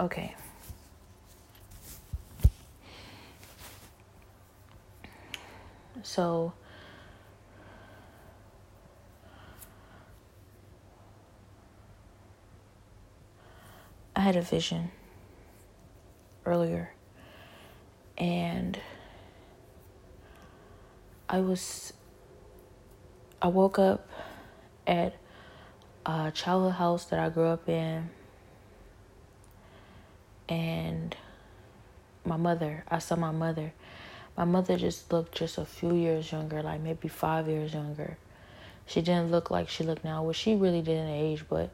Okay. So I had a vision earlier and I was I woke up at a childhood house that I grew up in and my mother, I saw my mother. My mother just looked just a few years younger, like maybe five years younger. She didn't look like she looked now. Well, she really didn't age, but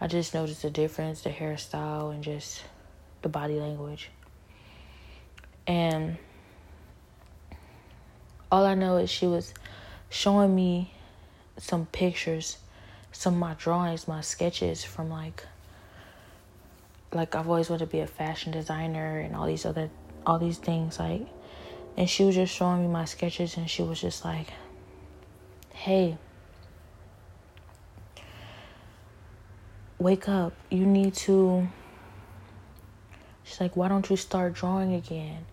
I just noticed the difference, the hairstyle, and just the body language. And all I know is she was showing me some pictures, some of my drawings, my sketches from like like I've always wanted to be a fashion designer and all these other all these things like and she was just showing me my sketches and she was just like hey wake up. You need to she's like why don't you start drawing again?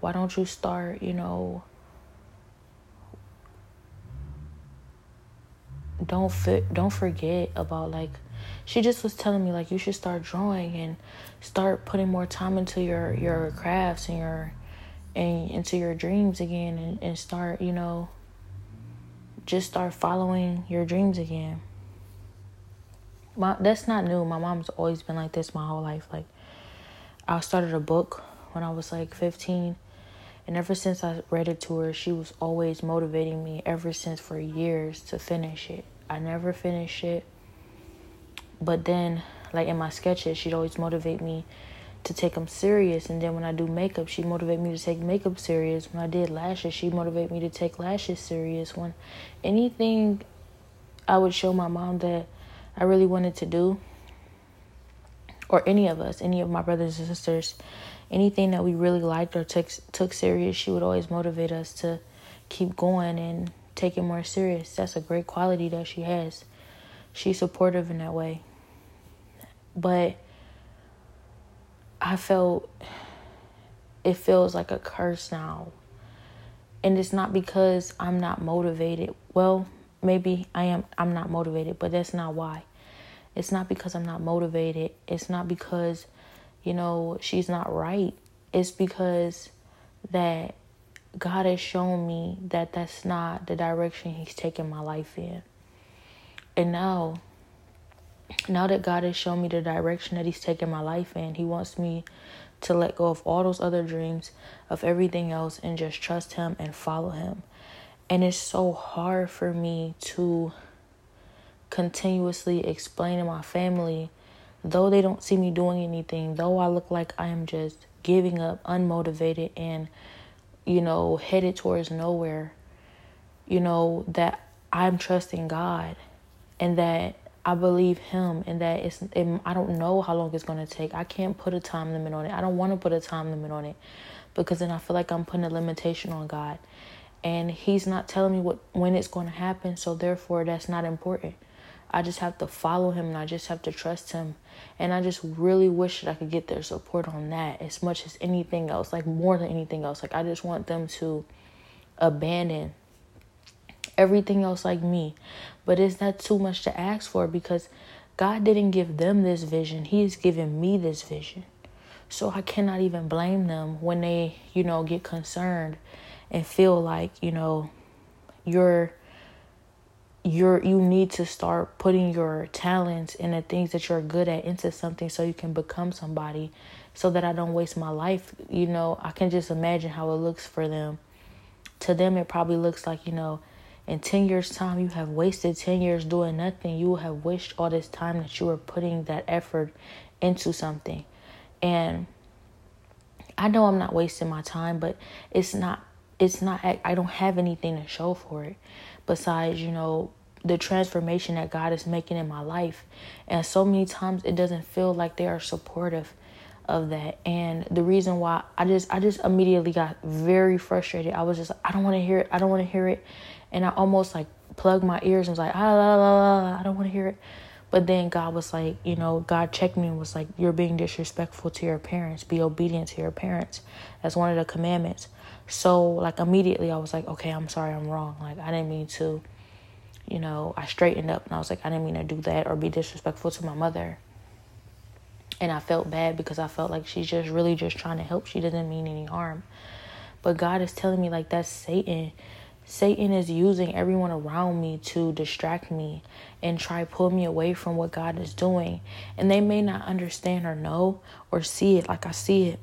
Why don't you start you know don't fit don't forget about like she just was telling me like you should start drawing and start putting more time into your your crafts and your and into your dreams again and, and start you know just start following your dreams again. My that's not new. My mom's always been like this my whole life. Like i started a book when i was like 15 and ever since i read it to her she was always motivating me ever since for years to finish it. I never finished it but then, like in my sketches, she'd always motivate me to take them serious. And then when I do makeup, she'd motivate me to take makeup serious. When I did lashes, she'd motivate me to take lashes serious. When anything I would show my mom that I really wanted to do, or any of us, any of my brothers and sisters, anything that we really liked or took took serious, she would always motivate us to keep going and take it more serious. That's a great quality that she has. She's supportive in that way. But I felt it feels like a curse now. And it's not because I'm not motivated. Well, maybe I am I'm not motivated, but that's not why. It's not because I'm not motivated. It's not because you know, she's not right. It's because that God has shown me that that's not the direction he's taking my life in. And now now that God has shown me the direction that He's taking my life in, He wants me to let go of all those other dreams, of everything else, and just trust Him and follow Him. And it's so hard for me to continuously explain to my family, though they don't see me doing anything, though I look like I am just giving up, unmotivated, and, you know, headed towards nowhere, you know, that I'm trusting God and that I believe him and that it's it, I don't know how long it's going to take. I can't put a time limit on it. I don't want to put a time limit on it because then I feel like I'm putting a limitation on God. And he's not telling me what when it's going to happen, so therefore that's not important. I just have to follow him and I just have to trust him. And I just really wish that I could get their support on that as much as anything else, like more than anything else. Like I just want them to abandon everything else like me. But is that too much to ask for? Because God didn't give them this vision, He has given me this vision. So I cannot even blame them when they, you know, get concerned and feel like, you know, you're you're you need to start putting your talents and the things that you're good at into something so you can become somebody so that I don't waste my life. You know, I can just imagine how it looks for them. To them it probably looks like, you know, in 10 years time you have wasted 10 years doing nothing. You will have wished all this time that you were putting that effort into something. And i know i'm not wasting my time but it's not it's not i don't have anything to show for it besides you know the transformation that god is making in my life. And so many times it doesn't feel like they are supportive of that. And the reason why i just i just immediately got very frustrated. I was just i don't want to hear it i don't want to hear it and I almost like plugged my ears and was like, ah, la, la, la, I don't want to hear it. But then God was like, you know, God checked me and was like, you're being disrespectful to your parents. Be obedient to your parents. That's one of the commandments. So, like, immediately I was like, okay, I'm sorry, I'm wrong. Like, I didn't mean to, you know, I straightened up and I was like, I didn't mean to do that or be disrespectful to my mother. And I felt bad because I felt like she's just really just trying to help. She doesn't mean any harm. But God is telling me, like, that's Satan Satan is using everyone around me to distract me and try pull me away from what God is doing. And they may not understand or know or see it like I see it.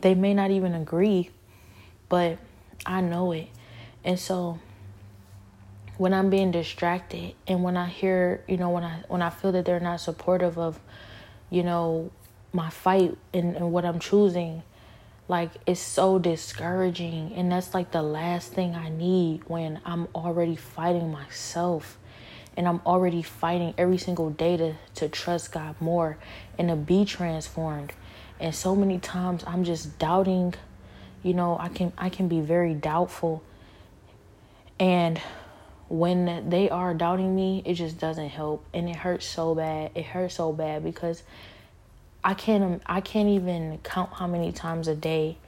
They may not even agree, but I know it. And so when I'm being distracted and when I hear, you know, when I when I feel that they're not supportive of, you know, my fight and, and what I'm choosing, like it's so discouraging and that's like the last thing i need when i'm already fighting myself and i'm already fighting every single day to, to trust god more and to be transformed. And so many times i'm just doubting you know i can i can be very doubtful. And when they are doubting me it just doesn't help and it hurts so bad it hurts so bad because I can't um, I can't even count how many times a day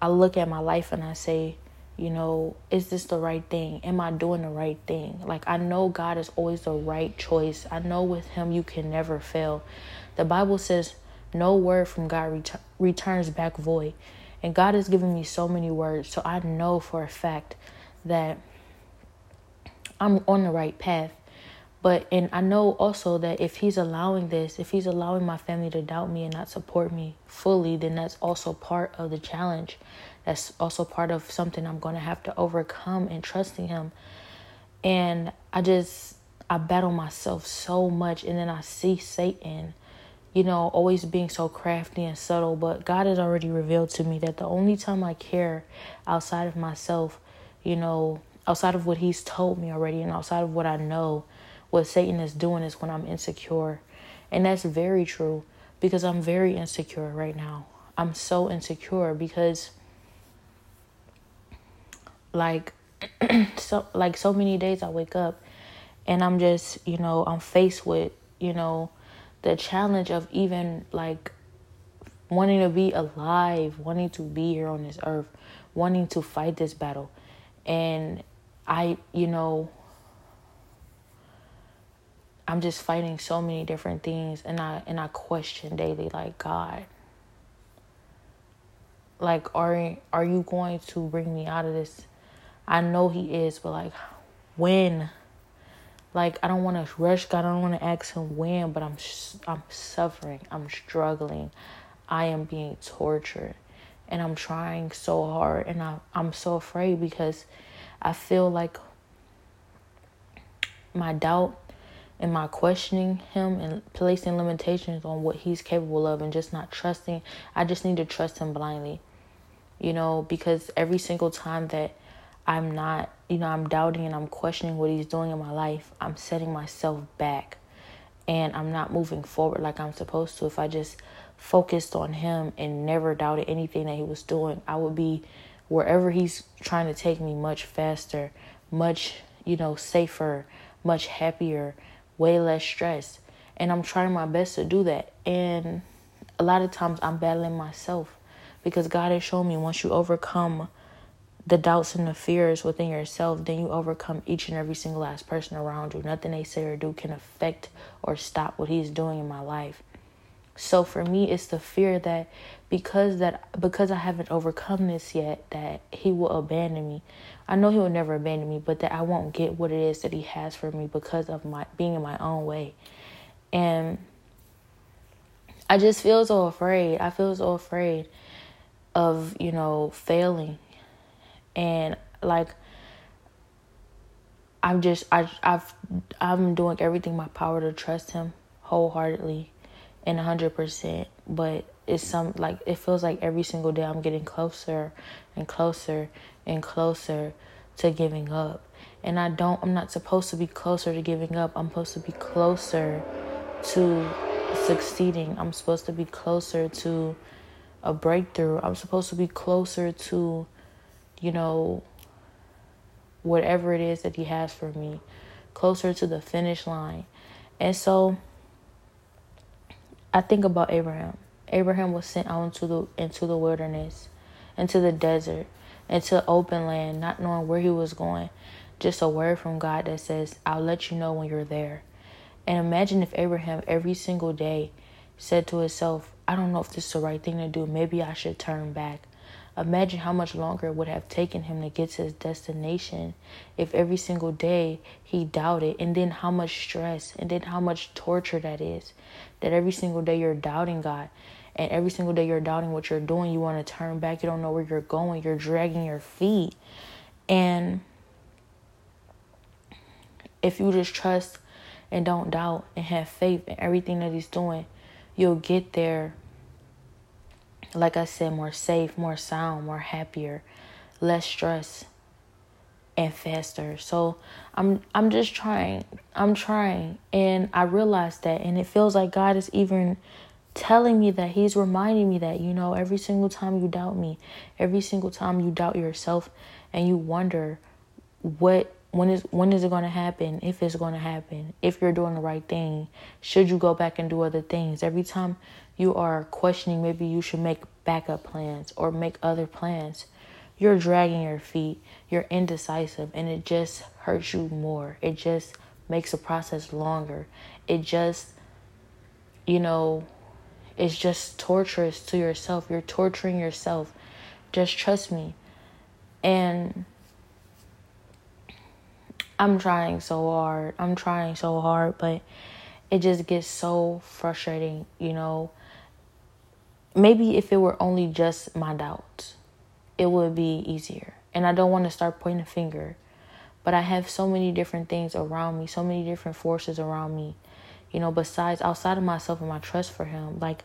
I look at my life and I say, you know, is this the right thing? Am I doing the right thing? Like I know God is always the right choice. I know with him you can never fail. The Bible says no word from God ret- returns back void. And God has given me so many words, so I know for a fact that I'm on the right path. But and I know also that if he's allowing this, if he's allowing my family to doubt me and not support me fully, then that's also part of the challenge. That's also part of something I'm going to have to overcome and trusting him. And I just I battle myself so much and then I see Satan, you know, always being so crafty and subtle, but God has already revealed to me that the only time I care outside of myself, you know, outside of what he's told me already and outside of what I know, what Satan is doing is when I'm insecure. And that's very true because I'm very insecure right now. I'm so insecure because like so like so many days I wake up and I'm just, you know, I'm faced with, you know, the challenge of even like wanting to be alive, wanting to be here on this earth, wanting to fight this battle. And I, you know, I'm just fighting so many different things and I and I question daily like God like are are you going to bring me out of this? I know he is, but like when like I don't want to rush God. I don't want to ask him when, but I'm I'm suffering. I'm struggling. I am being tortured and I'm trying so hard and I I'm so afraid because I feel like my doubt am I questioning him and placing limitations on what he's capable of and just not trusting? I just need to trust him blindly, you know, because every single time that I'm not, you know, I'm doubting and I'm questioning what he's doing in my life, I'm setting myself back and I'm not moving forward like I'm supposed to. If I just focused on him and never doubted anything that he was doing, I would be wherever he's trying to take me much faster, much, you know, safer, much happier way less stress. And I'm trying my best to do that. And a lot of times I'm battling myself because God has shown me once you overcome the doubts and the fears within yourself, then you overcome each and every single last person around you. Nothing they say or do can affect or stop what He's doing in my life. So for me, it's the fear that because that because I haven't overcome this yet, that He will abandon me. I know He will never abandon me, but that I won't get what it is that He has for me because of my being in my own way, and I just feel so afraid. I feel so afraid of you know failing, and like I'm just I I've I'm doing everything my power to trust Him wholeheartedly and 100% but it's some like it feels like every single day I'm getting closer and closer and closer to giving up. And I don't I'm not supposed to be closer to giving up. I'm supposed to be closer to succeeding. I'm supposed to be closer to a breakthrough. I'm supposed to be closer to you know whatever it is that he has for me. Closer to the finish line. And so I think about Abraham. Abraham was sent out into the into the wilderness, into the desert, into open land, not knowing where he was going. Just a word from God that says, I'll let you know when you're there. And imagine if Abraham every single day said to himself, I don't know if this is the right thing to do. Maybe I should turn back. Imagine how much longer it would have taken him to get to his destination if every single day he doubted, and then how much stress and then how much torture that is. That every single day you're doubting God, and every single day you're doubting what you're doing. You want to turn back, you don't know where you're going, you're dragging your feet. And if you just trust and don't doubt and have faith in everything that He's doing, you'll get there like I said, more safe, more sound, more happier, less stress, and faster. So I'm I'm just trying. I'm trying. And I realized that and it feels like God is even telling me that he's reminding me that you know every single time you doubt me every single time you doubt yourself and you wonder what when is when is it going to happen if it's going to happen if you're doing the right thing should you go back and do other things every time you are questioning maybe you should make backup plans or make other plans you're dragging your feet. You're indecisive and it just hurts you more. It just makes the process longer. It just you know it's just torturous to yourself. You're torturing yourself. Just trust me. And I'm trying so hard. I'm trying so hard, but it just gets so frustrating, you know. Maybe if it were only just my doubts, it would be easier. And I don't want to start pointing a finger, but I have so many different things around me, so many different forces around me, you know, besides outside of myself and my trust for Him. Like,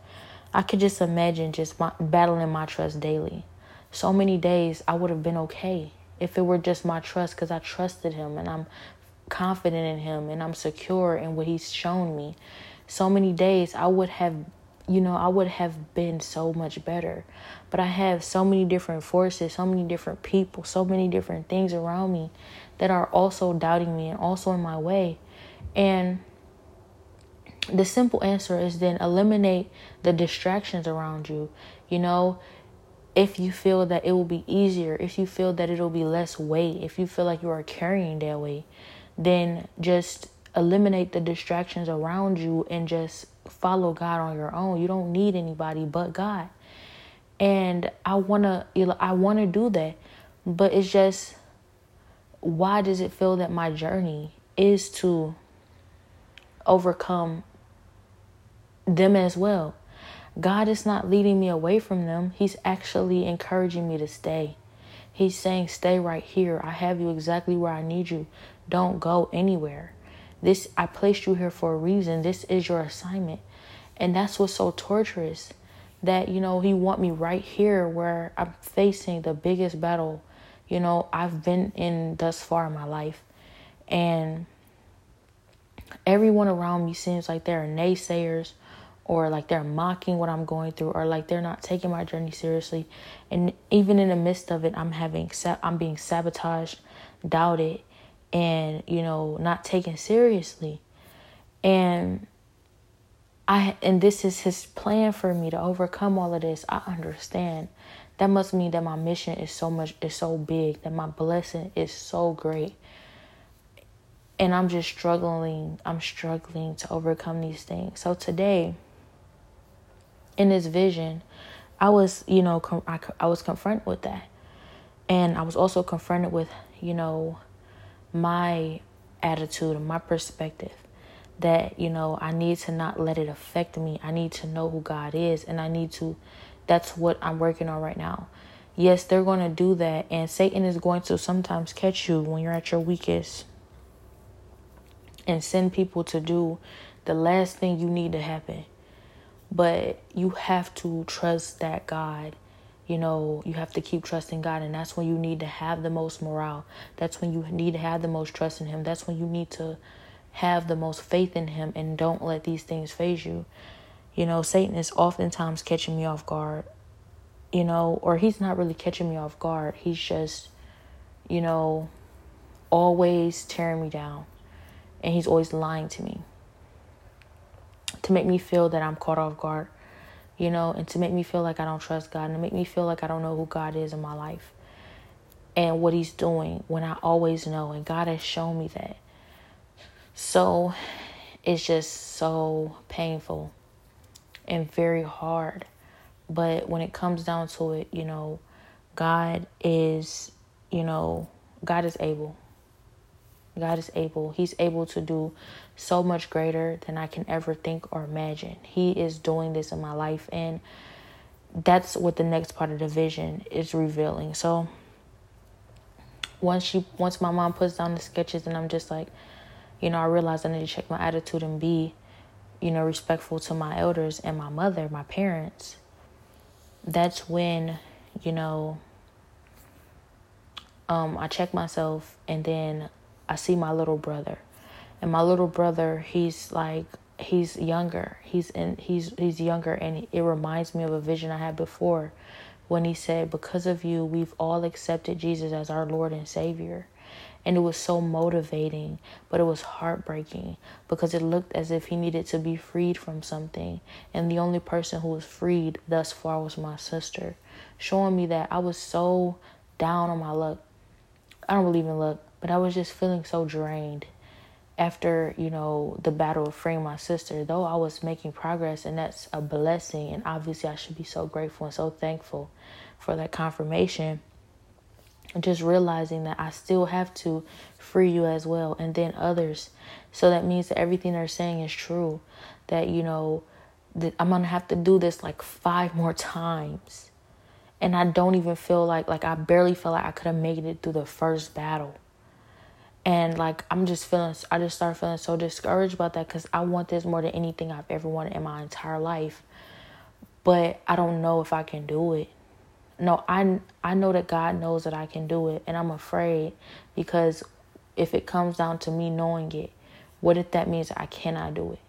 I could just imagine just my, battling my trust daily. So many days I would have been okay if it were just my trust because I trusted him and I'm confident in him and I'm secure in what he's shown me. So many days I would have you know, I would have been so much better. But I have so many different forces, so many different people, so many different things around me that are also doubting me and also in my way. And the simple answer is then eliminate the distractions around you. You know, if you feel that it will be easier, if you feel that it'll be less weight, if you feel like you are carrying that weight, then just eliminate the distractions around you and just follow God on your own. You don't need anybody but God. And I want to I want to do that. But it's just why does it feel that my journey is to overcome them as well? God is not leading me away from them. He's actually encouraging me to stay. He's saying, Stay right here. I have you exactly where I need you. Don't go anywhere. This I placed you here for a reason. This is your assignment. And that's what's so torturous. That, you know, he want me right here where I'm facing the biggest battle, you know, I've been in thus far in my life. And everyone around me seems like they're naysayers or like they're mocking what I'm going through or like they're not taking my journey seriously and even in the midst of it I'm having I'm being sabotaged, doubted and you know not taken seriously. And I and this is his plan for me to overcome all of this. I understand. That must mean that my mission is so much is so big, that my blessing is so great. And I'm just struggling. I'm struggling to overcome these things. So today, in this vision, I was, you know, com- I, I was confronted with that. And I was also confronted with, you know, my attitude and my perspective that, you know, I need to not let it affect me. I need to know who God is and I need to that's what I'm working on right now. Yes, they're going to do that and Satan is going to sometimes catch you when you're at your weakest and send people to do the last thing you need to happen but you have to trust that God, you know, you have to keep trusting God. And that's when you need to have the most morale. That's when you need to have the most trust in Him. That's when you need to have the most faith in Him and don't let these things faze you. You know, Satan is oftentimes catching me off guard, you know, or he's not really catching me off guard. He's just, you know, always tearing me down and he's always lying to me. to make me feel that I'm caught off guard, you know, and to make me feel like I don't trust God and to make me feel like I don't know who God is in my life and what He's doing when I always know. And God has shown me that. So it's just so painful and very hard. But when it comes down to it, you know, God is, you know, God is able. God is able. He's able to do so much greater than I can ever think or imagine. He is doing this in my life and that's what the next part of the vision is revealing. So once she once my mom puts down the sketches and I'm just like, you know, I realize I need to check my attitude and be, you know, respectful to my elders and my mother, my parents. That's when, you know, um, I check myself and then I see my little brother. And my little brother, he's like he's younger. He's in he's he's younger and it reminds me of a vision I had before when he said, Because of you, we've all accepted Jesus as our Lord and Savior. And it was so motivating, but it was heartbreaking because it looked as if he needed to be freed from something. And the only person who was freed thus far was my sister, showing me that I was so down on my luck. I don't believe in luck, but I was just feeling so drained after you know the battle of freeing my sister though i was making progress and that's a blessing and obviously i should be so grateful and so thankful for that confirmation. And just realizing that i still have to free you as well and then others. So that means that everything they're saying is true that you know that i'm gonna have to do this like five more times. And i don't even feel like like i barely feel like i could have made it through the first battle and like i'm just feeling i just start feeling so discouraged about that because i want this more than anything i've ever wanted in my entire life. But i don't know if i can do it. No i i know that god knows that i can do it and i'm afraid because if it comes down to me knowing it what if that means i cannot do it?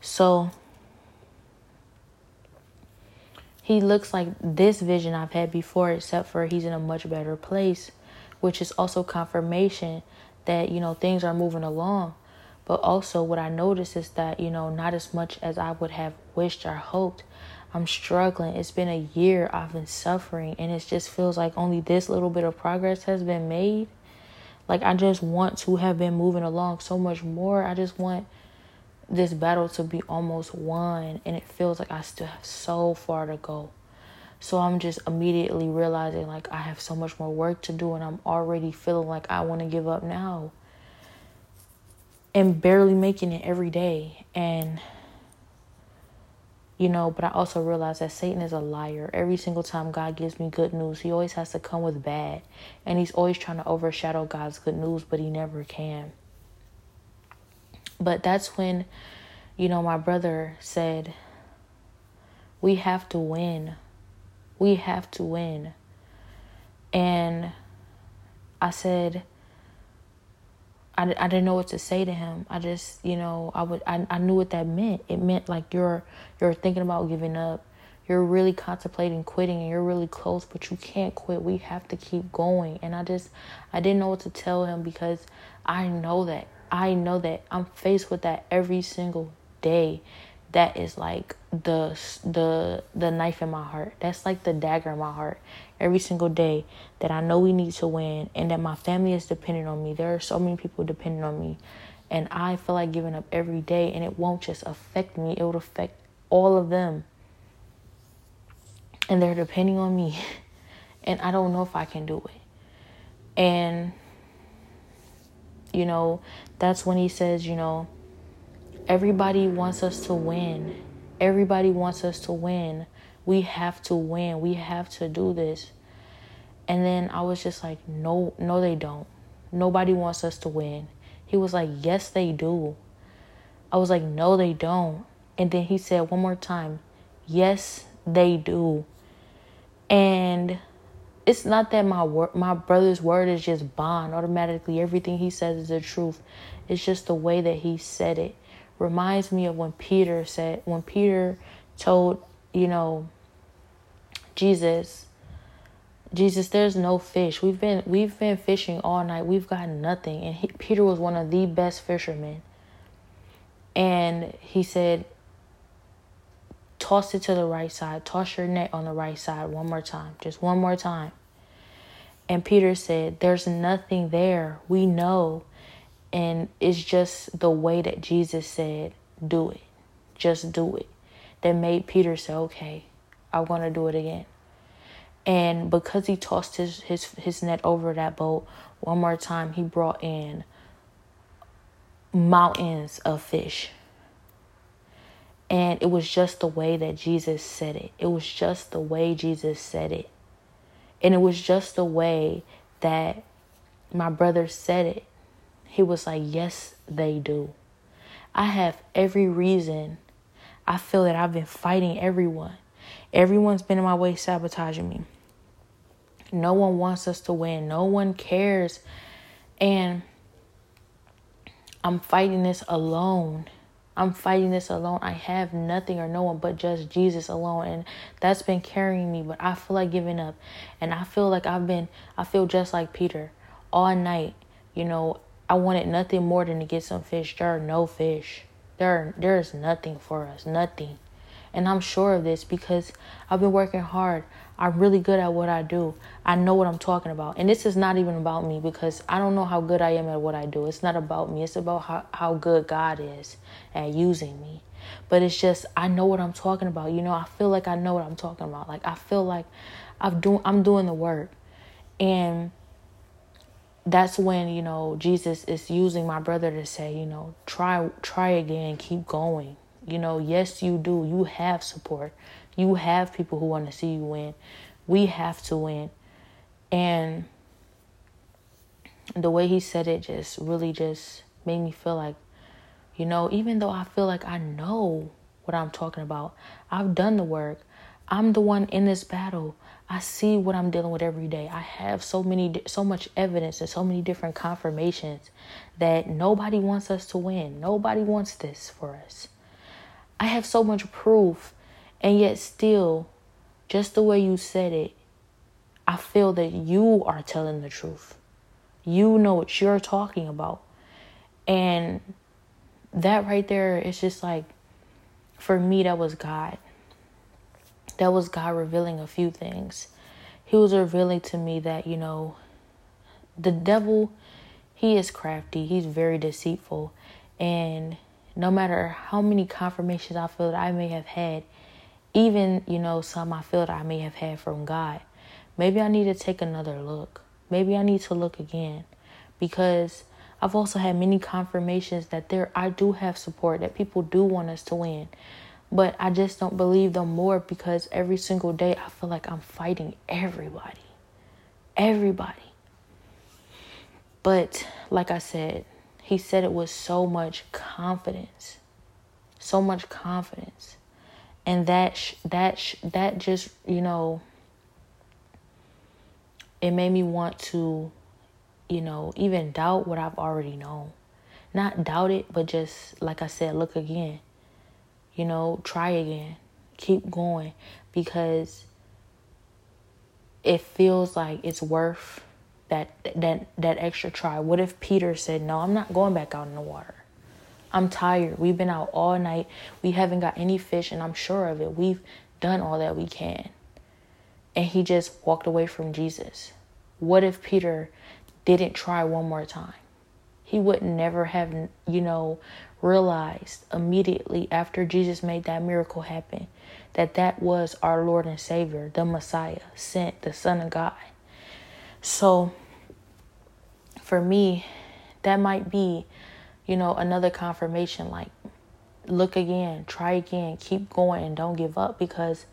So he looks like this vision i've had before except for he's in a much better place which is also confirmation that, you know, things are moving along. But also, what I notice is that, you know, not as much as I would have wished or hoped. I'm struggling. It's been a year I've been suffering, and it just feels like only this little bit of progress has been made. Like, I just want to have been moving along so much more. I just want this battle to be almost won, and it feels like I still have so far to go. So I'm just immediately realizing like I have so much more work to do and I'm already feeling like I want to give up now. And barely making it every day. And you know, but I also realize that Satan is a liar. Every single time God gives me good news, he always has to come with bad. And he's always trying to overshadow God's good news, but he never can. But that's when, you know, my brother said, We have to win. We have to win. And I said, I, I didn't know what to say to him. I just, you know, I would I, I knew what that meant. It meant like you're you're thinking about giving up. You're really contemplating quitting and you're really close, but you can't quit. We have to keep going. And I just I didn't know what to tell him because I know that. I know that I'm faced with that every single day that is like the the the knife in my heart. That's like the dagger in my heart. Every single day that I know we need to win and that my family is dependent on me. There are so many people dependent on me. And I feel like giving up every day and it won't just affect me, it will affect all of them. And they're depending on me. And I don't know if I can do it. And you know, that's when he says, you know, Everybody wants us to win. Everybody wants us to win. We have to win. We have to do this. And then I was just like, no, no, they don't. Nobody wants us to win. He was like, yes, they do. I was like, no, they don't. And then he said one more time, yes, they do. And it's not that my word, my brother's word is just bond automatically. Everything he says is the truth. It's just the way that he said it reminds me of when Peter said, when Peter told, you know, Jesus, Jesus, there's no fish. We've been we've been fishing all night. We've got nothing. And he, Peter was one of the best fishermen. And he said, toss it to the right side. Toss your net on the right side one more time. Just one more time. And Peter said, There's nothing there. We know. And it's just the way that Jesus said, Do it. Just do it. That made Peter say, Okay, I'm going to do it again. And because he tossed his, his, his net over that boat one more time, he brought in mountains of fish. And it was just the way that Jesus said it. It was just the way Jesus said it. And it was just the way that my brother said it. He was like, Yes, they do. I have every reason. I feel that I've been fighting everyone. Everyone's been in my way sabotaging me. No one wants us to win. No one cares. And I'm fighting this alone. I'm fighting this alone. I have nothing or no one but just Jesus alone. And that's been carrying me. But I feel like giving up. And I feel like I've been, I feel just like Peter all night. You know, I wanted nothing more than to get some fish. There are no fish. There, there is nothing for us. Nothing. And I'm sure of this because I've been working hard. I'm really good at what I do. I know what I'm talking about. And this is not even about me because I don't know how good I am at what I do. It's not about me. It's about how, how good God is at using me. But it's just I know what I'm talking about. You know, I feel like I know what I'm talking about. Like I feel like I'm doing I'm doing the work. And that's when, you know, Jesus is using my brother to say, you know, try try again, keep going you know, yes, you do. You have support. You have people who want to see you win. We have to win. And the way he said it just really just made me feel like, you know, even though I feel like I know what I'm talking about, I've done the work. I'm the one in this battle. I see what I'm dealing with every day. I have so many, so much evidence and so many different confirmations that nobody wants us to win. Nobody wants this for us. I have so much proof, and yet still, just the way you said it, I feel that you are telling the truth. You know what you're talking about. And that right there is just like, for me, that was God. That was God revealing a few things. He was revealing to me that, you know, the devil, he is crafty, he's very deceitful. And no matter how many confirmations I feel that I may have had, even, you know, some I feel that I may have had from God, maybe I need to take another look. Maybe I need to look again because I've also had many confirmations that there I do have support, that people do want us to win. But I just don't believe them more because every single day I feel like I'm fighting everybody. Everybody. But like I said, he said it with so much confidence. So much confidence. And that sh- that sh- that just, you know, it made me want to, you know, even doubt what I've already known. Not doubt it, but just like I said, look again. You know, try again. Keep going because it feels like it's worth that that that extra try? What if Peter said, "No, I'm not going back out in the water. I'm tired. We've been out all night. We haven't got any fish and I'm sure of it. We've done all that we can." And he just walked away from Jesus. What if Peter didn't try one more time? He would never have, you know, realized immediately after Jesus made that miracle happen that that was our Lord and Savior, the Messiah, sent, the Son of God. So for me, that might be, you know, another confirmation like, look again, try again, keep going, and don't give up because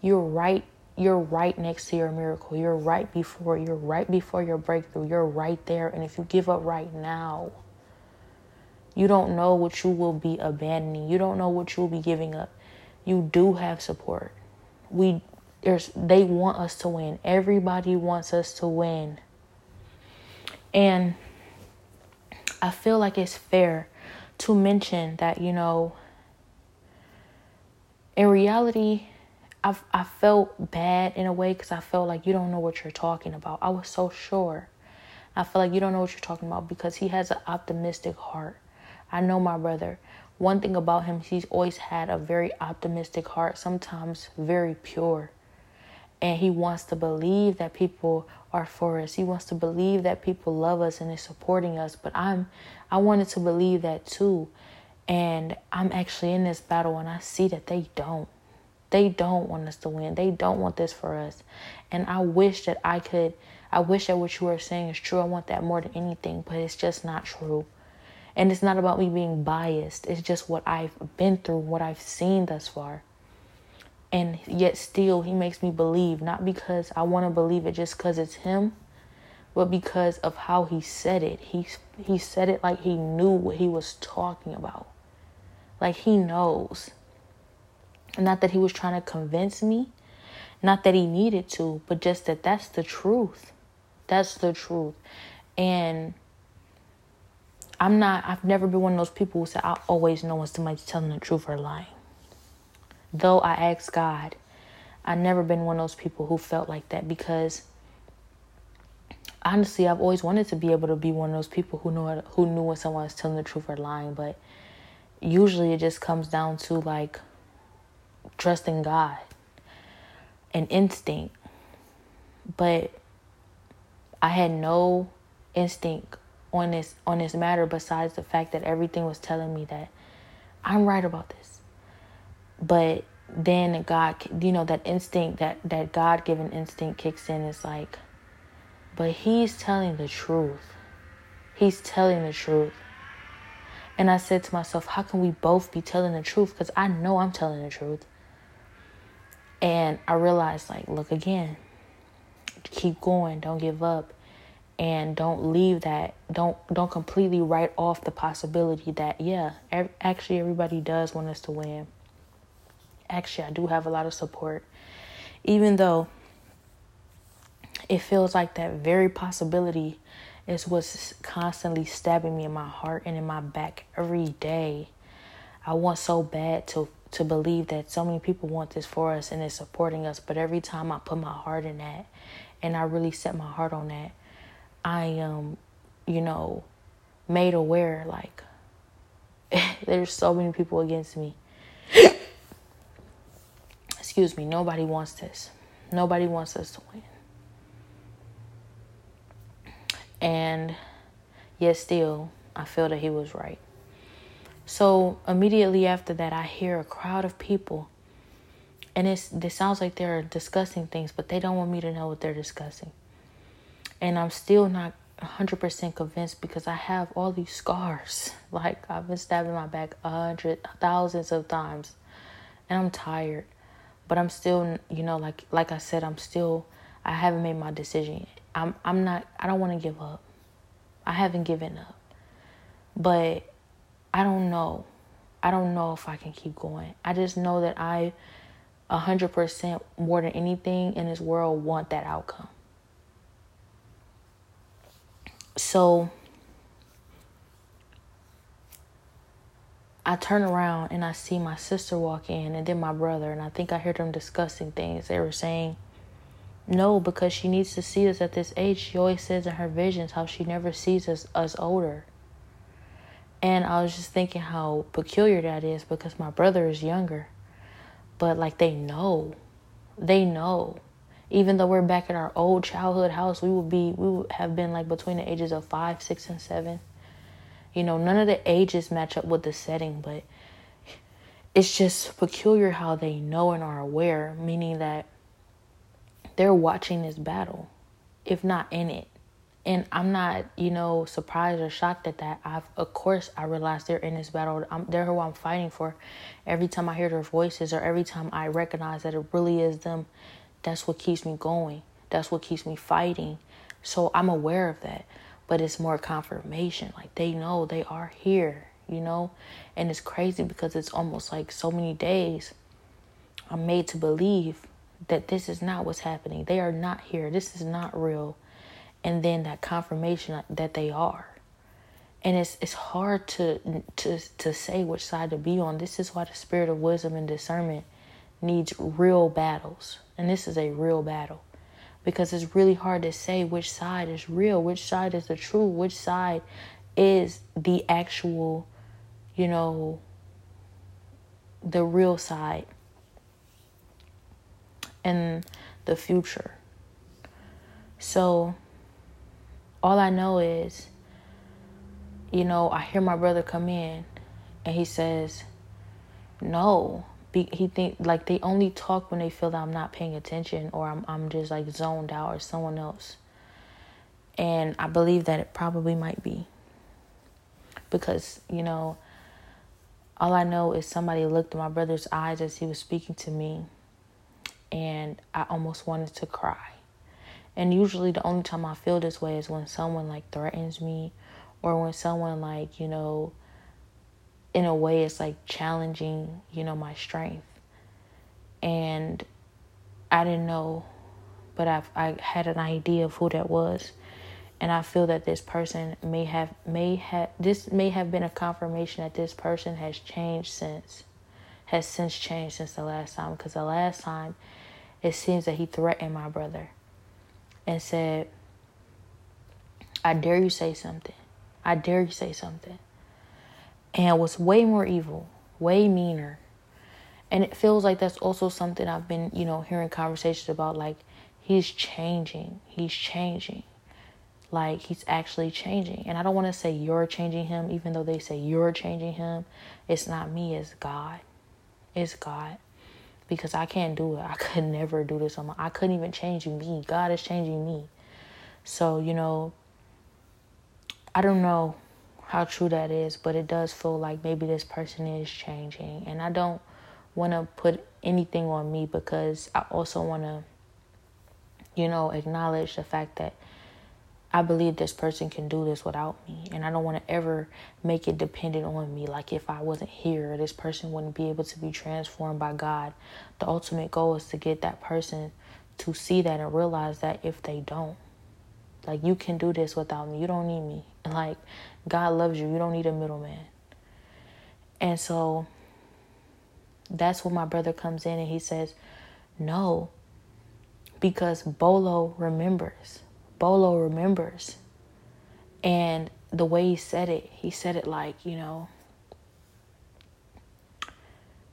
you're right. You're right next to your miracle. You're right before. You're right before your breakthrough. You're right there. And if you give up right now, you don't know what you will be abandoning. You don't know what you will be giving up. You do have support. We there's they want us to win. Everybody wants us to win. And I feel like it's fair to mention that, you know, in reality, i I felt bad in a way because I felt like you don't know what you're talking about. I was so sure. I feel like you don't know what you're talking about because he has an optimistic heart. I know my brother. one thing about him, he's always had a very optimistic heart, sometimes very pure. And he wants to believe that people are for us. He wants to believe that people love us and is supporting us. But I'm I wanted to believe that too. And I'm actually in this battle and I see that they don't. They don't want us to win. They don't want this for us. And I wish that I could I wish that what you are saying is true. I want that more than anything, but it's just not true. And it's not about me being biased. It's just what I've been through, what I've seen thus far. And yet still he makes me believe, not because I want to believe it just because it's him, but because of how he said it. He he said it like he knew what he was talking about. Like he knows. Not that he was trying to convince me, not that he needed to, but just that that's the truth. That's the truth. And I'm not, I've never been one of those people who say, I always know when somebody's telling the truth or lying. Though I asked God, I've never been one of those people who felt like that because honestly, I've always wanted to be able to be one of those people who know who knew when someone was telling the truth or lying, but usually it just comes down to like trusting God and instinct. But I had no instinct on this on this matter besides the fact that everything was telling me that I'm right about this. But then God, you know, that instinct, that that God given instinct kicks in. It's like, but He's telling the truth. He's telling the truth. And I said to myself, how can we both be telling the truth? Because I know I'm telling the truth. And I realized, like, look again, keep going, don't give up and don't leave that don't don't completely write off the possibility that yeah ev- actually everybody does want us to win. Actually i do have a lot of support. Even though it feels like that very possibility is what's constantly stabbing me in my heart and in my back every day. I want so bad to to believe that so many people want this for us and is supporting us but every time i put my heart in that and i really set my heart on that I am, you know, made aware like there's so many people against me. Excuse me, nobody wants this. Nobody wants us to win. And yet still, I feel that he was right. So immediately after that, I hear a crowd of people, and it's this sounds like they're discussing things, but they don't want me to know what they're discussing. And I'm still not 100% convinced because I have all these scars. Like, I've been stabbed in my back a hundred, thousands of times. And I'm tired. But I'm still, you know, like like I said, I'm still, I haven't made my decision. I'm, I'm not, I don't want to give up. I haven't given up. But I don't know. I don't know if I can keep going. I just know that I, 100% more than anything in this world, want that outcome. So I turn around and I see my sister walk in and then my brother, and I think I heard them discussing things. They were saying, no, because she needs to see us at this age. She always says in her visions how she never sees us, us older. And I was just thinking how peculiar that is because my brother is younger. But like they know. They know even though we're back at our old childhood house, we would be we would have been like between the ages of five, six, and seven. You know, none of the ages match up with the setting, but it's just peculiar how they know and are aware, meaning that they're watching this battle, if not in it. And I'm not, you know, surprised or shocked at that. I've, of course, I realize they're in this battle. I'm, they're who I'm fighting for. Every time I hear their voices, or every time I recognize that it really is them that's what keeps me going. That's what keeps me fighting. So I'm aware of that. But it's more confirmation. Like they know they are here, you know? And it's crazy because it's almost like so many days I'm made to believe that this is not what's happening. They are not here. This is not real. And then that confirmation that they are. And it's it's hard to to to say which side to be on. This is why the spirit of wisdom and discernment needs real battles. And this is a real battle because it's really hard to say which side is real, which side is the true, which side is the actual, you know, the real side and the future. So all I know is, you know, I hear my brother come in and he says, no. He think like they only talk when they feel that I'm not paying attention or I'm I'm just like zoned out or someone else. And I believe that it probably might be. Because, you know, all I know is somebody looked in my brother's eyes as he was speaking to me and I almost wanted to cry. And usually the only time I feel this way is when someone like threatens me or when someone like, you know, in a way it's like challenging, you know, my strength. And I didn't know, but I I had an idea of who that was. And I feel that this person may have may have this may have been a confirmation that this person has changed since has since changed since the last time because the last time it seems that he threatened my brother and said, I dare you say something. I dare you say something. And was way more evil, way meaner. And it feels like that's also something I've been, you know, hearing conversations about like he's changing. He's changing. Like he's actually changing. And I don't want to say you're changing him, even though they say you're changing him. It's not me, it's God. It's God because I can't do it. I could never do this on my I couldn't even change me. God is changing me. So, you know, I don't know how true that is, but it does feel like maybe this person is changing. And I don't want to put anything on me because I also want to, you know, acknowledge the fact that I believe this person can do this without me. And I don't want to ever make it dependent on me. Like if I wasn't here, this person wouldn't be able to be transformed by God. The ultimate goal is to get that person to see that and realize that if they don't, like you can do this without me. You don't need me. Like God loves you. You don't need a middleman. And so that's when my brother comes in and he says, No, because Bolo remembers. Bolo remembers. And the way he said it, he said it like, you know,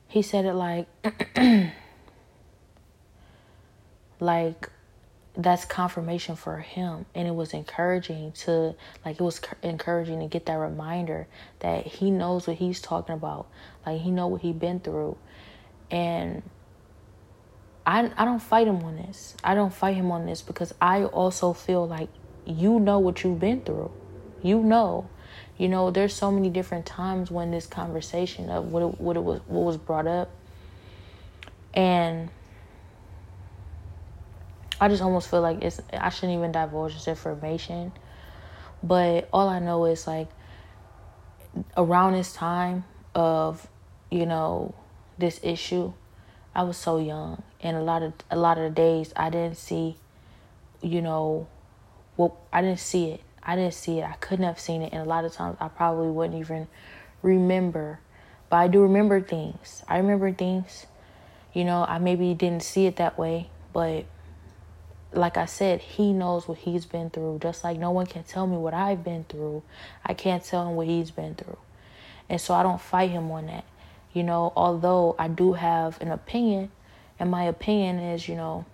he said it like, like that's confirmation for him and it was encouraging to like it was encouraging to get that reminder that he knows what he's talking about like he know what he been through and I I don't fight him on this. I don't fight him on this because I also feel like you know what you've been through. You know. You know, there's so many different times when this conversation of what it, what it was what was brought up and I just almost feel like it's I shouldn't even divulge this information. But all I know is like around this time of, you know, this issue, I was so young, and a lot of a lot of the days I didn't see, you know, well I didn't see it. I didn't see it. I couldn't have seen it, and a lot of times I probably wouldn't even remember. But I do remember things. I remember things. You know, I maybe didn't see it that way, but like I said, he knows what he's been through. Just like no one can tell me what I've been through, I can't tell him what he's been through. And so I don't fight him on that. You know, although I do have an opinion, and my opinion is, you know,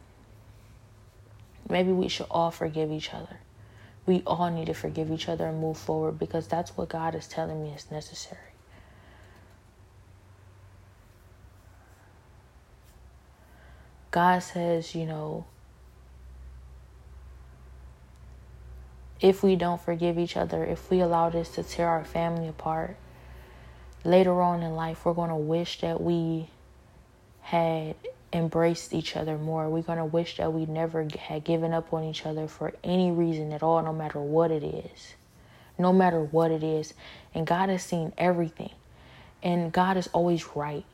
maybe we should all forgive each other. We all need to forgive each other and move forward because that's what God is telling me is necessary. God says, you know, if we don't forgive each other, if we allow this to tear our family apart, later on in life, we're going to wish that we had embraced each other more. We're going to wish that we never had given up on each other for any reason at all, no matter what it is. No matter what it is. And God has seen everything. And God is always right.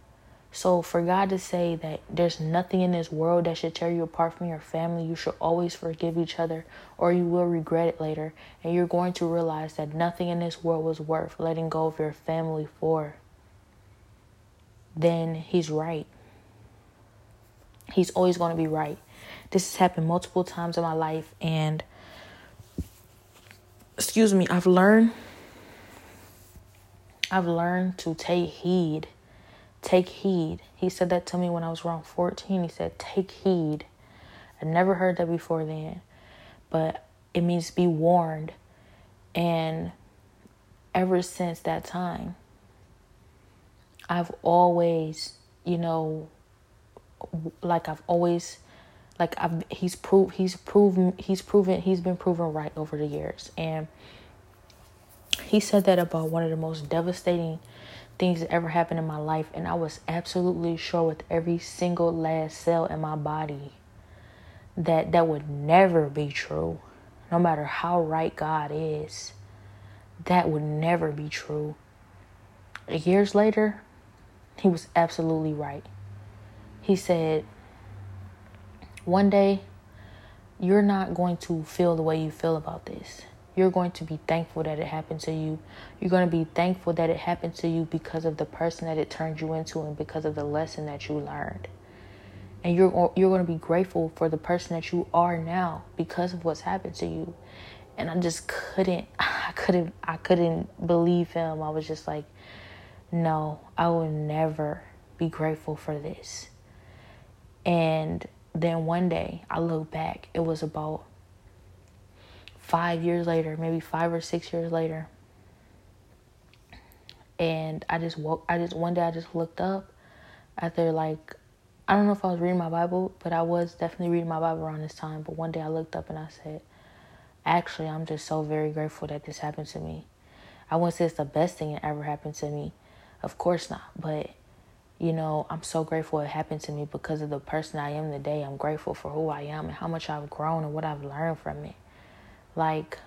So for God to say that there's nothing in this world that should tear you apart from your family, you should always forgive each other or you will regret it later. And you're going to realize that nothing in this world was worth letting go of your family for. Then he's right. He's always going to be right. This has happened multiple times in my life and excuse me, I've learned I've learned to take heed take heed. He said that to me when I was around 14. He said, take heed. I never heard that before then, but it means be warned. And ever since that time, I've always, you know, like I've always like I've he's proved he's proven he's proven he's been proven right over the years and he said that about one of the most devastating things that ever happened in my life and I was absolutely sure with every single last cell in my body that that would never be true. No matter how right God is that would never be true. Years later he was absolutely right. He said one day, you're not going to feel the way you feel about this. You're going to be thankful that it happened to you. You're going to be thankful that it happened to you because of the person that it turned you into and because of the lesson that you learned. And you're you're going to be grateful for the person that you are now because of what's happened to you. And I just couldn't I couldn't I couldn't believe him. I was just like, no, I will never be grateful for this. And then one day I look back, it was about five years later, maybe five or six years later. And I just woke, I just, one day I just looked up after like, I don't know if I was reading my Bible, but I was definitely reading my Bible around this time. But one day I looked up and I said, actually, I'm just so very grateful that this happened to me. I wouldn't say it's the best thing that ever happened to me. Of course not. But you know, I'm so grateful it happened to me because of the person I am today. I'm grateful for who I am and how much I've grown and what I've learned from it. Like,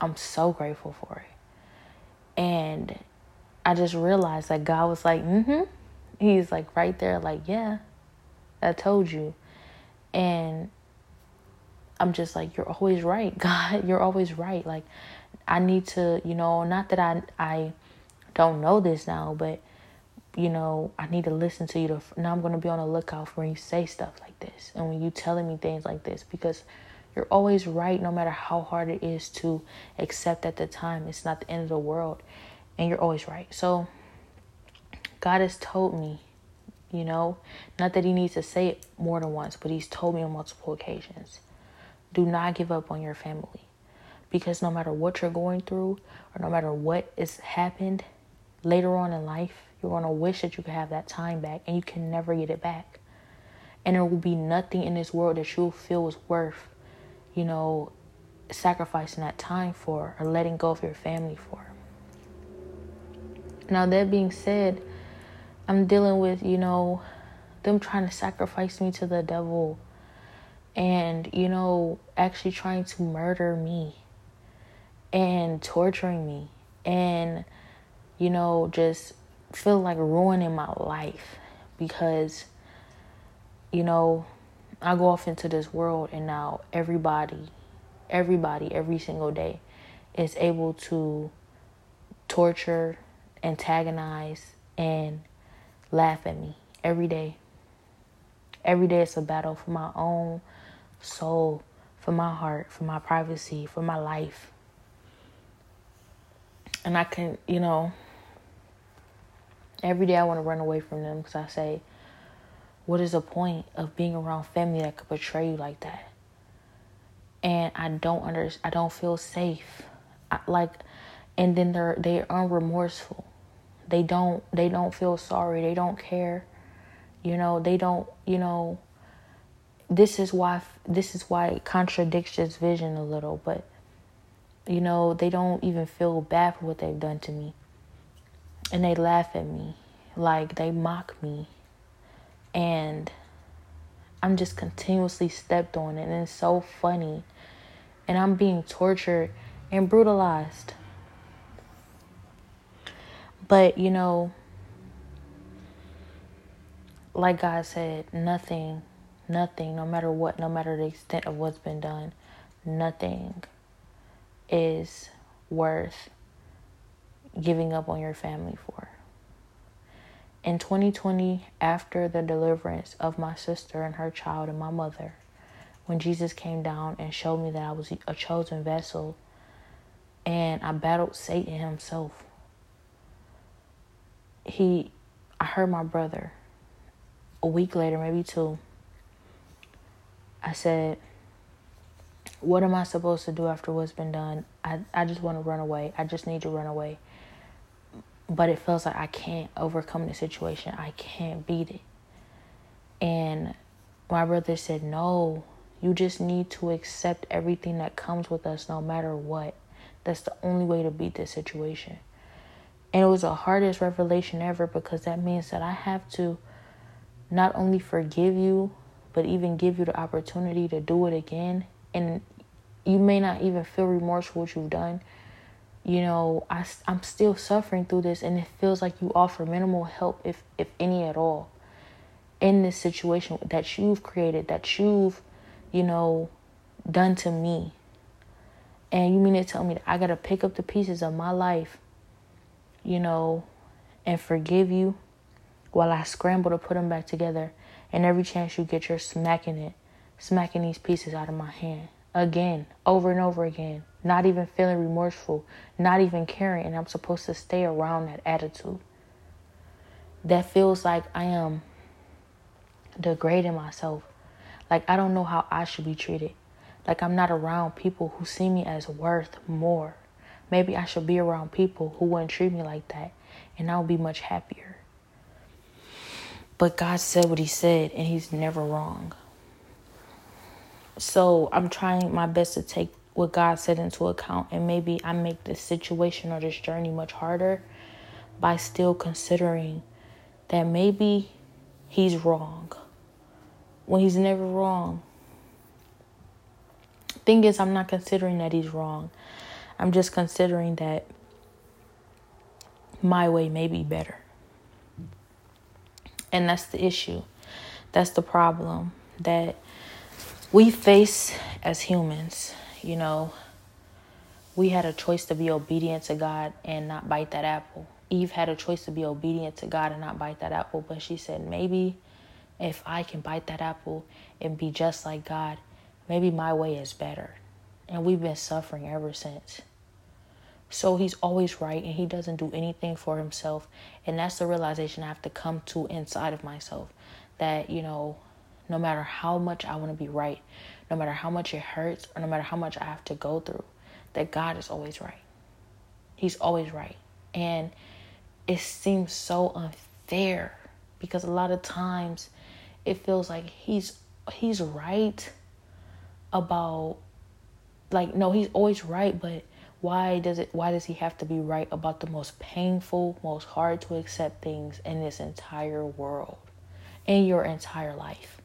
I'm so grateful for it. And I just realized that God was like, mm hmm. He's like right there, like, yeah, I told you. And I'm just like, you're always right, God. You're always right. Like, I need to, you know, not that I I don't know this now, but you know, I need to listen to you. To, now I'm to be on the lookout for when you say stuff like this and when you telling me things like this because you're always right no matter how hard it is to accept at the time. It's not the end of the world and you're always right. So God has told me, you know, not that he needs to say it more than once, but he's told me on multiple occasions. Do not give up on your family because no matter what you're going through or no matter what has happened later on in life, you're going to wish that you could have that time back and you can never get it back. And there will be nothing in this world that you'll feel is worth, you know, sacrificing that time for or letting go of your family for. Now, that being said, I'm dealing with, you know, them trying to sacrifice me to the devil and, you know, actually trying to murder me and torturing me and, you know, just feel like ruining my life because you know I go off into this world and now everybody everybody every single day is able to torture, antagonize and laugh at me every day. Every day it's a battle for my own soul, for my heart, for my privacy, for my life. And I can, you know, Every day I want to run away from them because I say, what is the point of being around family that could betray you like that? And I don't under, I don't feel safe. I, like, and then they're they're unremorseful. They don't they don't feel sorry. They don't care. You know they don't. You know. This is why this is why it contradicts this vision a little, but you know they don't even feel bad for what they've done to me and they laugh at me like they mock me and i'm just continuously stepped on and it's so funny and i'm being tortured and brutalized but you know like god said nothing nothing no matter what no matter the extent of what's been done nothing is worth giving up on your family for. In 2020, after the deliverance of my sister and her child and my mother, when Jesus came down and showed me that I was a chosen vessel and I battled Satan himself, he I heard my brother a week later, maybe two. I said, What am I supposed to do after what's been done? I, I just want to run away. I just need to run away. But it feels like I can't overcome the situation. I can't beat it. And my brother said, No, you just need to accept everything that comes with us no matter what. That's the only way to beat this situation. And it was the hardest revelation ever because that means that I have to not only forgive you, but even give you the opportunity to do it again. And you may not even feel remorse for what you've done. You know, I, I'm still suffering through this, and it feels like you offer minimal help, if, if any at all, in this situation that you've created, that you've, you know, done to me. And you mean to tell me that I got to pick up the pieces of my life you know, and forgive you while I scramble to put them back together. And every chance you get, you're smacking it, smacking these pieces out of my hand again, over and over again, not even feeling remorseful, not even caring. And I'm supposed to stay around that attitude. That feels like I am degrading myself. Like I don't know how I should be treated. Like I'm not around people who see me as worth more. Maybe I should be around people who wouldn't treat me like that, and I'll be much happier. But God said what He said, and He's never wrong. So I'm trying my best to take what God said into account, and maybe I make this situation or this journey much harder by still considering that maybe He's wrong when He's never wrong. Thing is, I'm not considering that He's wrong. I'm just considering that my way may be better. And that's the issue. That's the problem that we face as humans. You know, we had a choice to be obedient to God and not bite that apple. Eve had a choice to be obedient to God and not bite that apple, but she said, maybe if I can bite that apple and be just like God, maybe my way is better. And we've been suffering ever since. So he's always right and he doesn't do anything for himself. And that's the realization I have to come to inside of myself that, you know, no matter how much I want to be right, no matter how much it hurts, or no matter how much I have to go through, that God is always right. He's always right. And it seems so unfair because a lot of times it feels like he's he's right about like no, he's always right, but why does it why does he have to be right about the most painful, most hard to accept things in this entire world, in your entire life?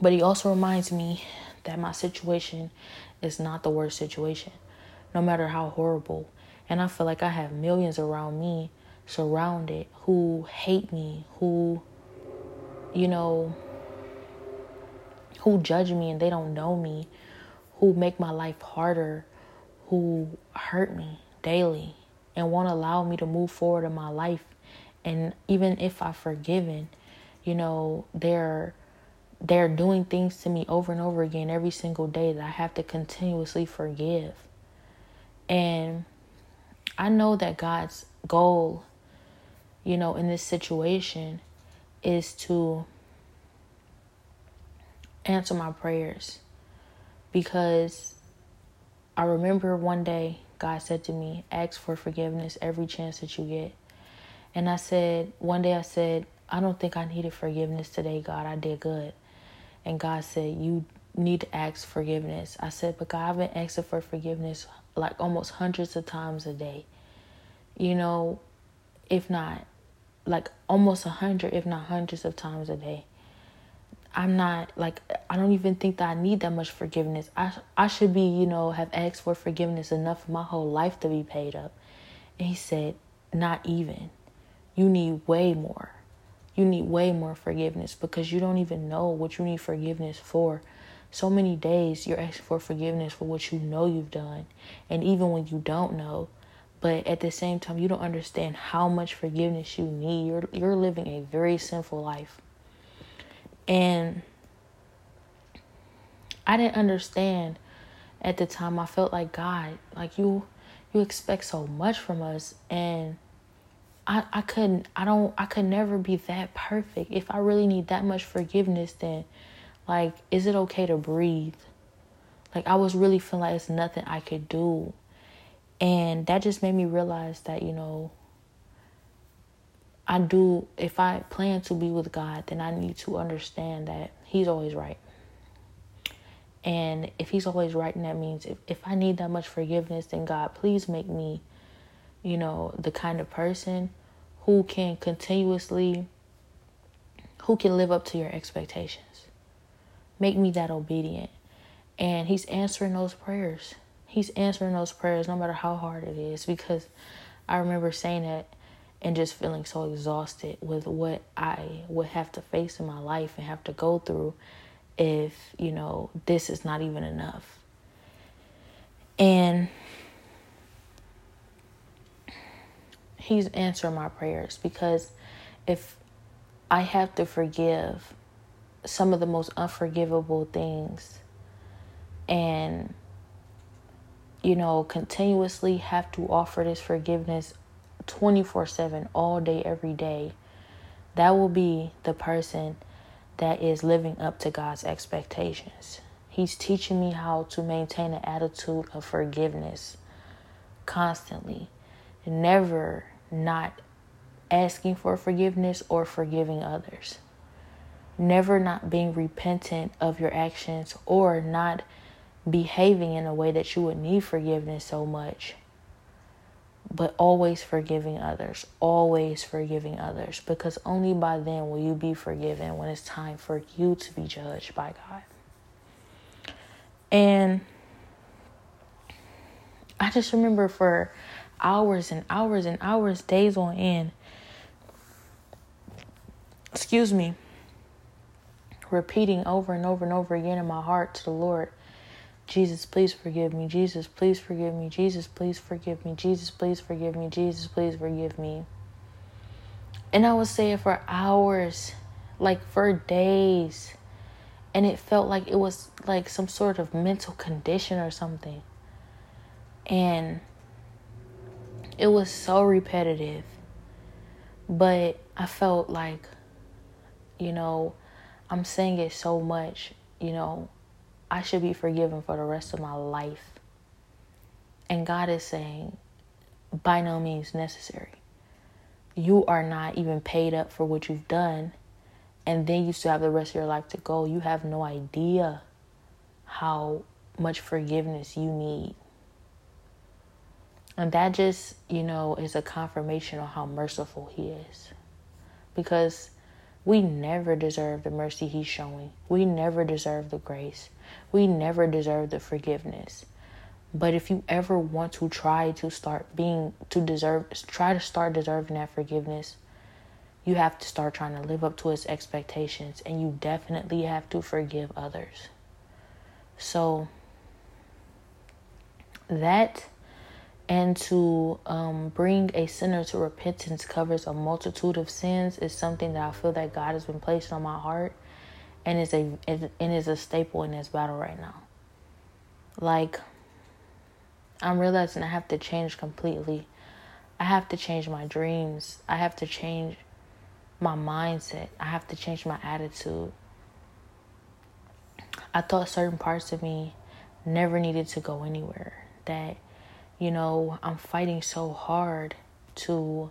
But he also reminds me that my situation is not the worst situation, no matter how horrible. And I feel like I have millions around me, surrounded, who hate me, who, you know, who judge me and they don't know me, who make my life harder who hurt me daily and won't allow me to move forward in my life. And even if I've forgiven, you know, they're they're doing things to me over and over again every single day that I have to continuously forgive. And I know that God's goal, you know, in this situation is to answer my prayers because I remember one day God said to me, ask for forgiveness every chance that you get. And I said, one day I said, I don't think I needed forgiveness today, God. I did good. And God said, You need to ask forgiveness. I said, But God, I've been asking for forgiveness like almost hundreds of times a day. You know, if not like almost a hundred, if not hundreds of times a day. I'm not like I don't even think that I need that much forgiveness. I I should be, you know, have asked for forgiveness enough for my whole life to be paid up. And he said, not even. You need way more. You need way more forgiveness because you don't even know what you need forgiveness for. So many days you're asking for forgiveness for what you know you've done. And even when you don't know, but at the same time you don't understand how much forgiveness you need. You're you're living a very sinful life. And I didn't understand at the time. I felt like God, like you you expect so much from us and I, I couldn't I don't I could never be that perfect. If I really need that much forgiveness then like is it okay to breathe? Like I was really feeling like it's nothing I could do. And that just made me realize that, you know, I do if I plan to be with God, then I need to understand that he's always right. And if he's always right, and that means if, if I need that much forgiveness, then God, please make me, you know, the kind of person who can continuously, who can live up to your expectations. Make me that obedient. And he's answering those prayers. He's answering those prayers no matter how hard it is. Because I remember saying that and just feeling so exhausted with what I would have to face in my life and have to go through if, you know, this is not even enough. And he's answering my prayers because if I have to forgive some of the most unforgivable things and you know continuously have to offer this forgiveness 24/7 all day every day that will be the person that is living up to God's expectations. He's teaching me how to maintain an attitude of forgiveness constantly, never not asking for forgiveness or forgiving others. Never not being repentant of your actions or not behaving in a way that you would need forgiveness so much but always forgiving others, always forgiving others, because only by then will you be forgiven when it's time for you to be judged by God. And I just remember for hours and hours and hours, days on end, excuse me, repeating over and over and over again in my heart to the Lord Jesus, please forgive me. Jesus, please forgive me. Jesus, please forgive me. Jesus, please forgive me. Jesus, please forgive me. And I would say it for hours, like for days. And it felt like it was like some sort of mental condition or something. And it was so repetitive. But I felt like, you know, I'm saying it so much, you know, I should be forgiven for the rest of my life. And God is saying, by no means necessary. You are not even paid up for what you've done, and then you still have the rest of your life to go. You have no idea how much forgiveness you need. And that just, you know, is a confirmation of how merciful He is. Because we never deserve the mercy He's showing, we never deserve the grace. We never deserve the forgiveness. But if you ever want to try to start being to deserve try to start deserving that forgiveness, you have to start trying to live up to his expectations and you definitely have to forgive others. So that and to um, bring a sinner to repentance covers a multitude of sins is something that I feel that God has been placing on my heart and is a and is a staple in this battle right now. Like I'm realizing I have to change completely. I have to change my dreams. I have to change my mindset. I have to change my attitude. I thought certain parts of me never needed to go anywhere. That, you know, I'm fighting so hard to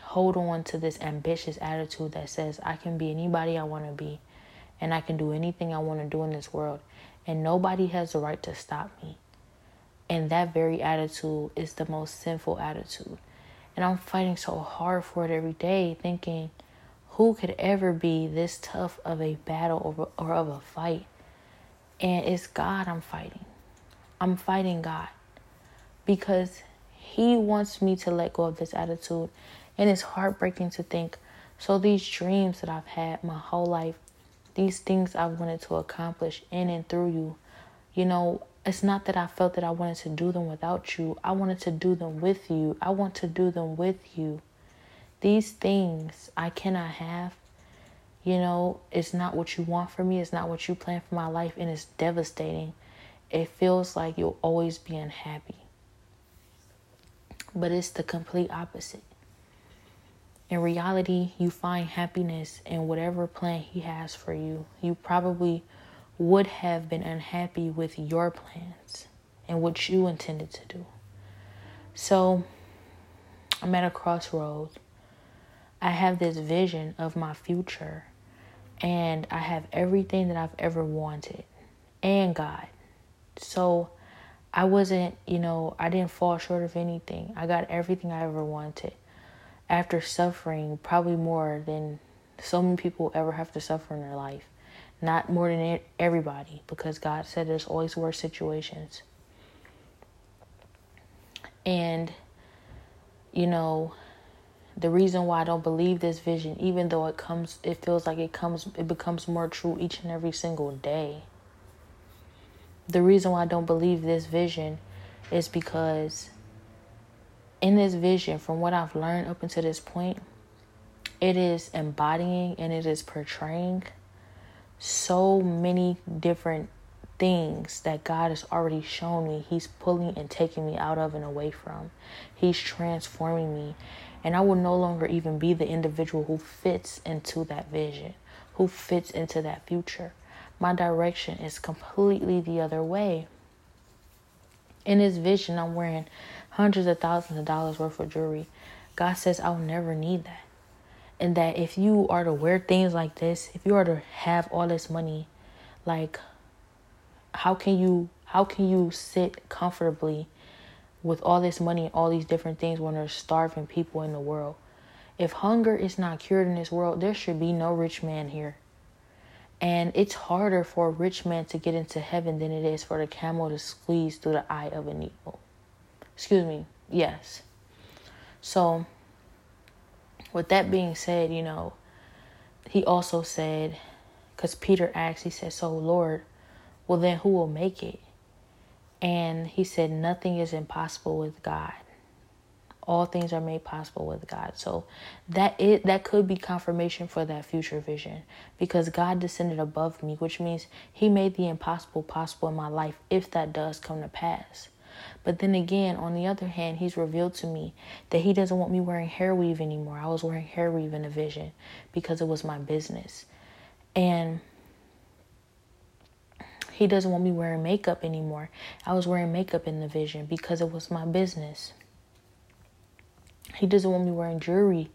hold on to this ambitious attitude that says I can be anybody I want to be and I can do anything I want to do in this world, and nobody has the right to stop me. And that very attitude is the most sinful attitude. And I'm fighting so hard for it every day, thinking, who could ever be this tough of a battle or, or of a fight? And it's God I'm fighting. I'm fighting God because He wants me to let go of this attitude. And it's heartbreaking to think so, these dreams that I've had my whole life, these things I wanted to accomplish in and through you. You know, it's not that I felt that I wanted to do them without you. I wanted to do them with you. I want to do them with you. These things I cannot have. You know, it's not what you want for me. It's not what you plan for my life. And it's devastating. It feels like you'll always be unhappy. But it's the complete opposite. in reality, you find happiness in whatever plan He has for you. You probably would have been unhappy with your plans and what you intended to do. So I'm at a crossroads. I have this vision of my future, and I have everything that I've ever wanted and God. So I wasn't, you know, I didn't fall short of anything. I got everything I ever wanted after suffering probably more than so many people ever have to suffer in their life. Not more than everybody, because God said there's always worse situations. And, you know, the reason why I don't believe this vision, even though it comes, it feels like it comes, it becomes more true each and every single day. The reason why I don't believe this vision is because in this vision, from what I've learned up until this point, it is embodying and it is portraying so many different things that God has already shown me. He's pulling and taking me out of and away from. He's transforming me. And I will no longer even be the individual who fits into that vision, who fits into that future. My direction is completely the other way. In this vision, I'm wearing hundreds of thousands of dollars worth of jewelry. God says, I'll never need that and that if you are to wear things like this, if you are to have all this money, like how can you how can you sit comfortably with all this money and all these different things when there's starving people in the world? If hunger is not cured in this world, there should be no rich man here. And it's harder for a rich man to get into heaven than it is for the camel to squeeze through the eye of a needle. Excuse me. Yes. So with that being said, you know, he also said, because Peter asked, he said, So, Lord, well, then who will make it? And he said, Nothing is impossible with God. All things are made possible with God. So that it that could be confirmation for that future vision because God descended above me, which means he made the impossible possible in my life if that does come to pass. But then again, on the other hand, he's revealed to me that he doesn't want me wearing hair weave anymore. I was wearing hair weave in a vision because it was my business. And he doesn't want me wearing makeup anymore. I was wearing makeup in the vision because it was my business. He doesn't want me wearing jewelry,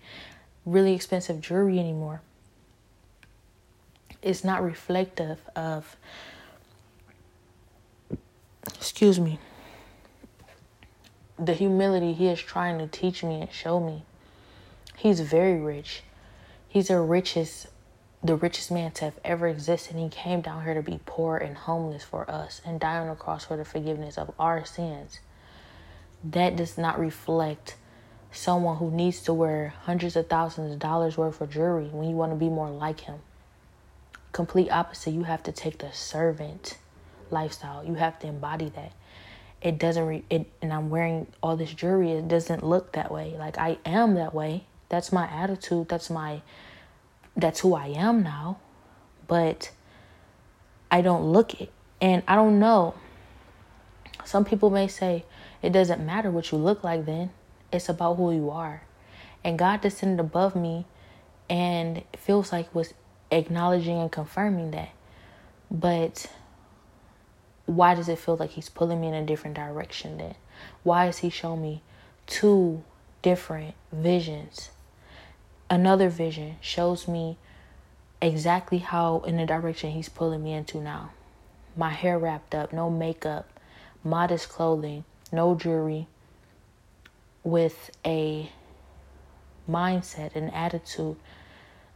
really expensive jewelry anymore. It's not reflective of, excuse me, the humility he is trying to teach me and show me. He's very rich. He's the richest the richest man to have ever existed. He came down here to be poor and homeless for us and die on the cross for the forgiveness of our sins. That does not reflect someone who needs to wear hundreds of thousands of dollars worth of jewelry when you want to be more like him. Complete opposite, you have to take the servant lifestyle. You have to embody that. It doesn't re- it and I'm wearing all this jewelry it doesn't look that way. Like I am that way. That's my attitude. That's my that's who I am now. But I don't look it. And I don't know. Some people may say it doesn't matter what you look like then it's about who you are and God descended above me and feels like was acknowledging and confirming that but why does it feel like he's pulling me in a different direction then? Why is he showing me two different visions? Another vision shows me exactly how in the direction he's pulling me into now. My hair wrapped up, no makeup, modest clothing, no jewelry, with a mindset and attitude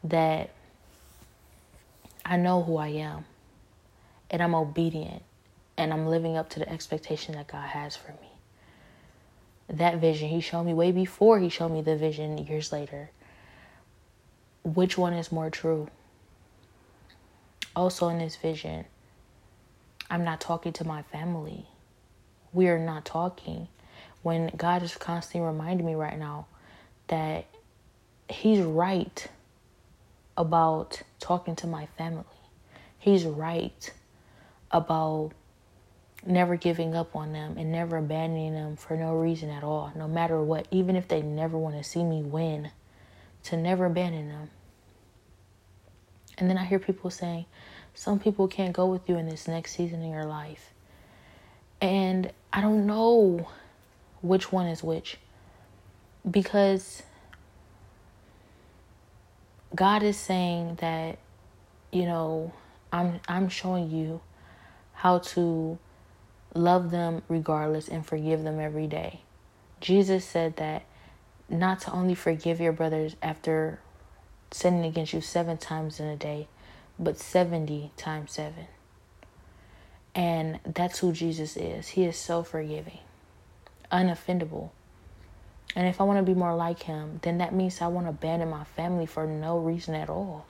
that I know who I am and I'm obedient and I'm living up to the expectation that God has for me. That vision He showed me way before He showed me the vision years later. Which one is more true? Also, in this vision, I'm not talking to my family. We are not talking. When God is constantly reminding me right now that He's right about talking to my family. He's right about never giving up on them and never abandoning them for no reason at all, no matter what, even if they never want to see me win. to never abandon them. And then I hear people saying, some people can't go with you in this next season in your life. And I don't know which one is which because God is saying that you know I'm I'm showing you how to love them regardless and forgive them every day. Jesus said that not to only forgive your brothers after sinning against you 7 times in a day, but 70 times 7. And that's who Jesus is. He is so forgiving, unoffendable. And if I want to be more like him, then that means I want to abandon my family for no reason at all.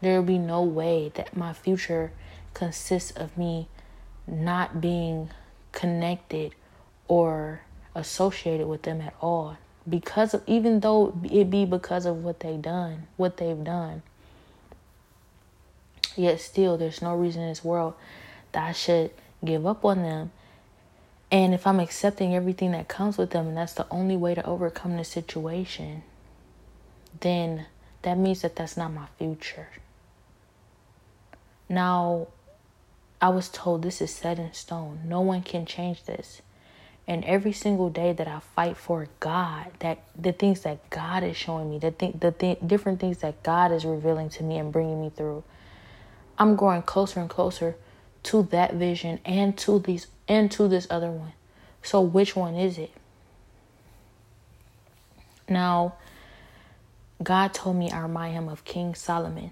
There will be no way that my future consists of me not being connected or associated with them at all because of even though it be because of what they done what they've done yet still there's no reason in this world that I should give up on them. And if I'm accepting everything that comes with them, and that's the only way to overcome the situation, then that means that that's not my future. Now, I was told this is set in stone. No one can change this. And every single day that I fight for God, that the things that God is showing me, the th- the th- different things that God is revealing to me and bringing me through, I'm growing closer and closer to that vision and to these and to this other one. So which one is it? Now, God told me I remind him of King Solomon.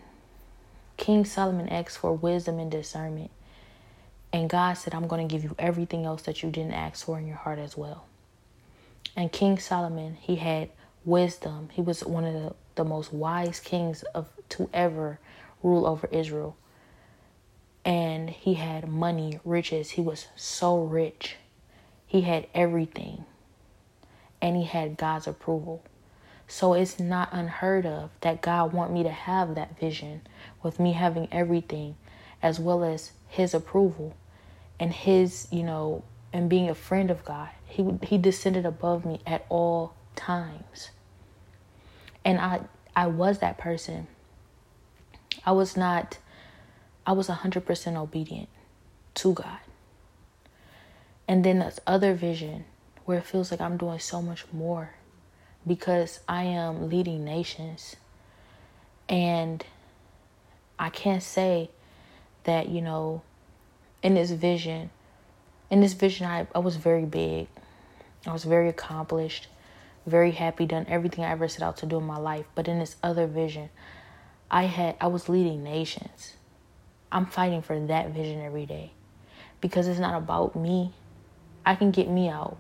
King Solomon asked for wisdom and discernment. And God said, I'm going to give you everything else that you didn't ask for in your heart as well. And King Solomon, he had wisdom. He was one of the, the most wise kings of to ever rule over Israel and he had money, riches. He was so rich. He had everything. And he had God's approval. So it's not unheard of that God want me to have that vision with me having everything as well as his approval and his, you know, and being a friend of God. He he descended above me at all times. And I I was that person. I was not I was 100% obedient to God. And then this other vision where it feels like I'm doing so much more because I am leading nations. And I can't say that, you know, in this vision, in this vision, I, I was very big. I was very accomplished, very happy, done everything I ever set out to do in my life. But in this other vision, I had I was leading nations. I'm fighting for that vision every day because it's not about me. I can get me out.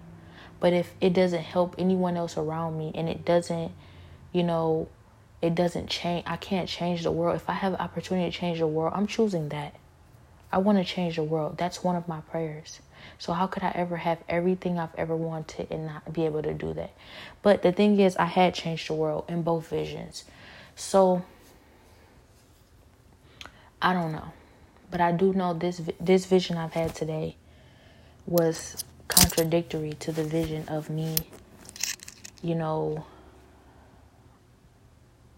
But if it doesn't help anyone else around me and it doesn't, you know, it doesn't change, I can't change the world. If I have an opportunity to change the world, I'm choosing that. I want to change the world. That's one of my prayers. So how could I ever have everything I've ever wanted and not be able to do that? But the thing is, I had changed the world in both visions. So I don't know. But I do know this this vision I've had today was contradictory to the vision of me, you know,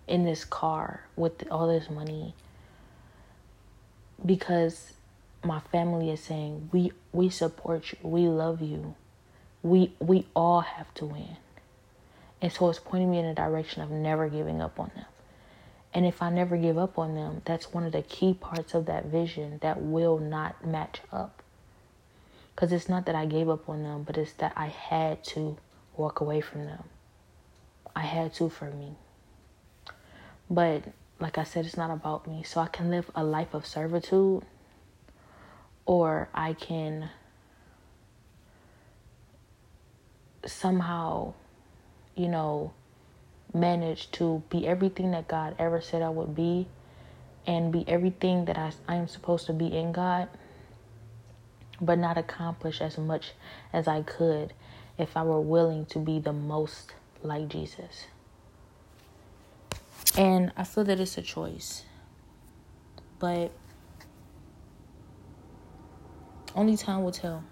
in this car with all this money. Because my family is saying we we support you. We love you. We we all have to win. And so it's pointing me in a direction of never giving up on them and if I never give up on them, that's one of the key parts of that vision that will not match up. Because it's not that I gave up on them, but it's that I had to walk away from them. I had to for me. But like I said, it's not about me. So I can live a life of servitude or I can somehow, you know, manage to be everything that God ever said I would be and be everything that I, I am supposed to be in God, but not accomplish as much as I could if I were willing to be the most like Jesus. And I feel that it's a choice, but only time will tell.